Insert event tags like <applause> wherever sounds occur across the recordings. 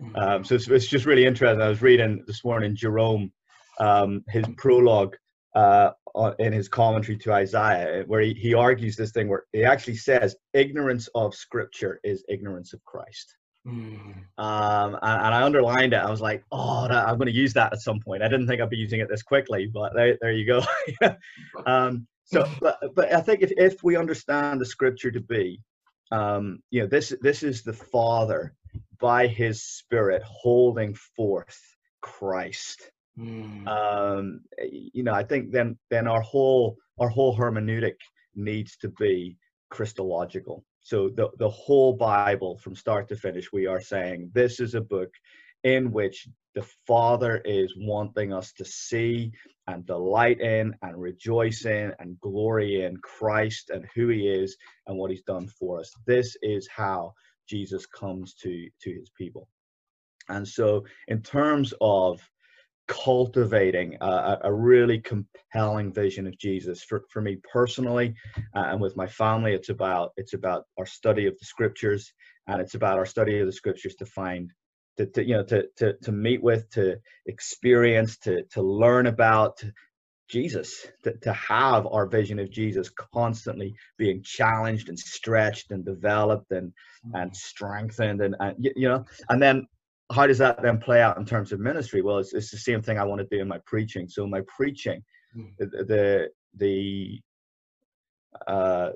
Mm-hmm. Um, so it's, it's, just really interesting. I was reading this morning Jerome, um, his prologue uh, in his commentary to Isaiah, where he, he argues this thing where he actually says ignorance of Scripture is ignorance of Christ. Mm. Um, and, and, I underlined it. I was like, oh, that, I'm going to use that at some point. I didn't think I'd be using it this quickly, but there, there you go. <laughs> um, so, but, but I think if, if we understand the Scripture to be, um, you know, this this is the Father by His Spirit holding forth Christ. Mm. Um, you know, I think then then our whole our whole hermeneutic needs to be Christological. So the the whole Bible from start to finish, we are saying this is a book in which the Father is wanting us to see and delight in and rejoice in and glory in Christ and who He is and what He's done for us. This is how Jesus comes to to His people. And so, in terms of cultivating a, a, really compelling vision of Jesus for, for me personally uh, and with my family it's about it's about our study of the scriptures and it's about our study of the scriptures to find to, to you know to, to to meet with to experience to to learn about Jesus to, to have our vision of Jesus constantly being challenged and stretched and developed and and strengthened and, and you know and then how does that then play out in terms of ministry? Well, it's, it's the same thing I want to do in my preaching. So my preaching, mm. the the, the uh,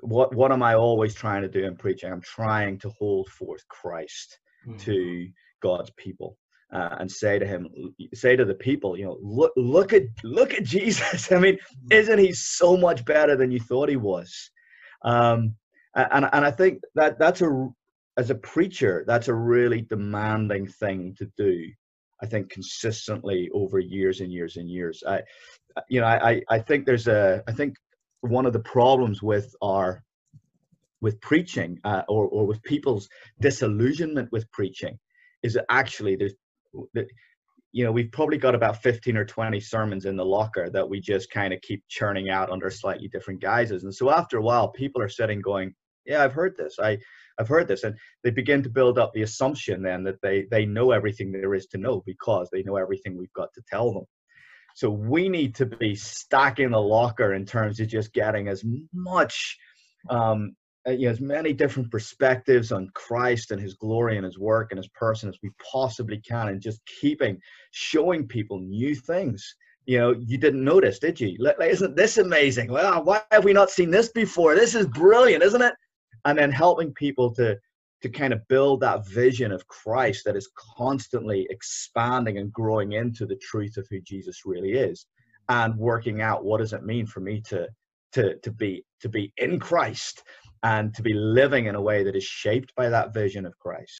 what what am I always trying to do in preaching? I'm trying to hold forth Christ mm. to God's people. Uh, and say to him, say to the people, you know, look, look at, look at Jesus. <laughs> I mean, hmm. isn't he so much better than you thought he was? Um, and and I think that that's a as a preacher, that's a really demanding thing to do. I think consistently over years and years and years. I, you know, I, I think there's a, I think one of the problems with our, with preaching uh, or, or with people's disillusionment with preaching is that actually there's, you know, we've probably got about 15 or 20 sermons in the locker that we just kind of keep churning out under slightly different guises. And so after a while, people are sitting going, yeah, I've heard this. I, I've heard this, and they begin to build up the assumption then that they they know everything there is to know because they know everything we've got to tell them. So we need to be stacking the locker in terms of just getting as much, um, Uh, you know, as many different perspectives on Christ and His glory and His work and His person as we possibly can, and just keeping showing people new things. You know you didn't notice did you? Isn't this amazing? Well why have we not seen this before? This is brilliant isn't it? And then helping people to to kind of build that vision of Christ that is constantly expanding and growing into the truth of who Jesus really is and working out what does it mean for me to to to be to be in Christ and to be living in a way that is shaped by that vision of Christ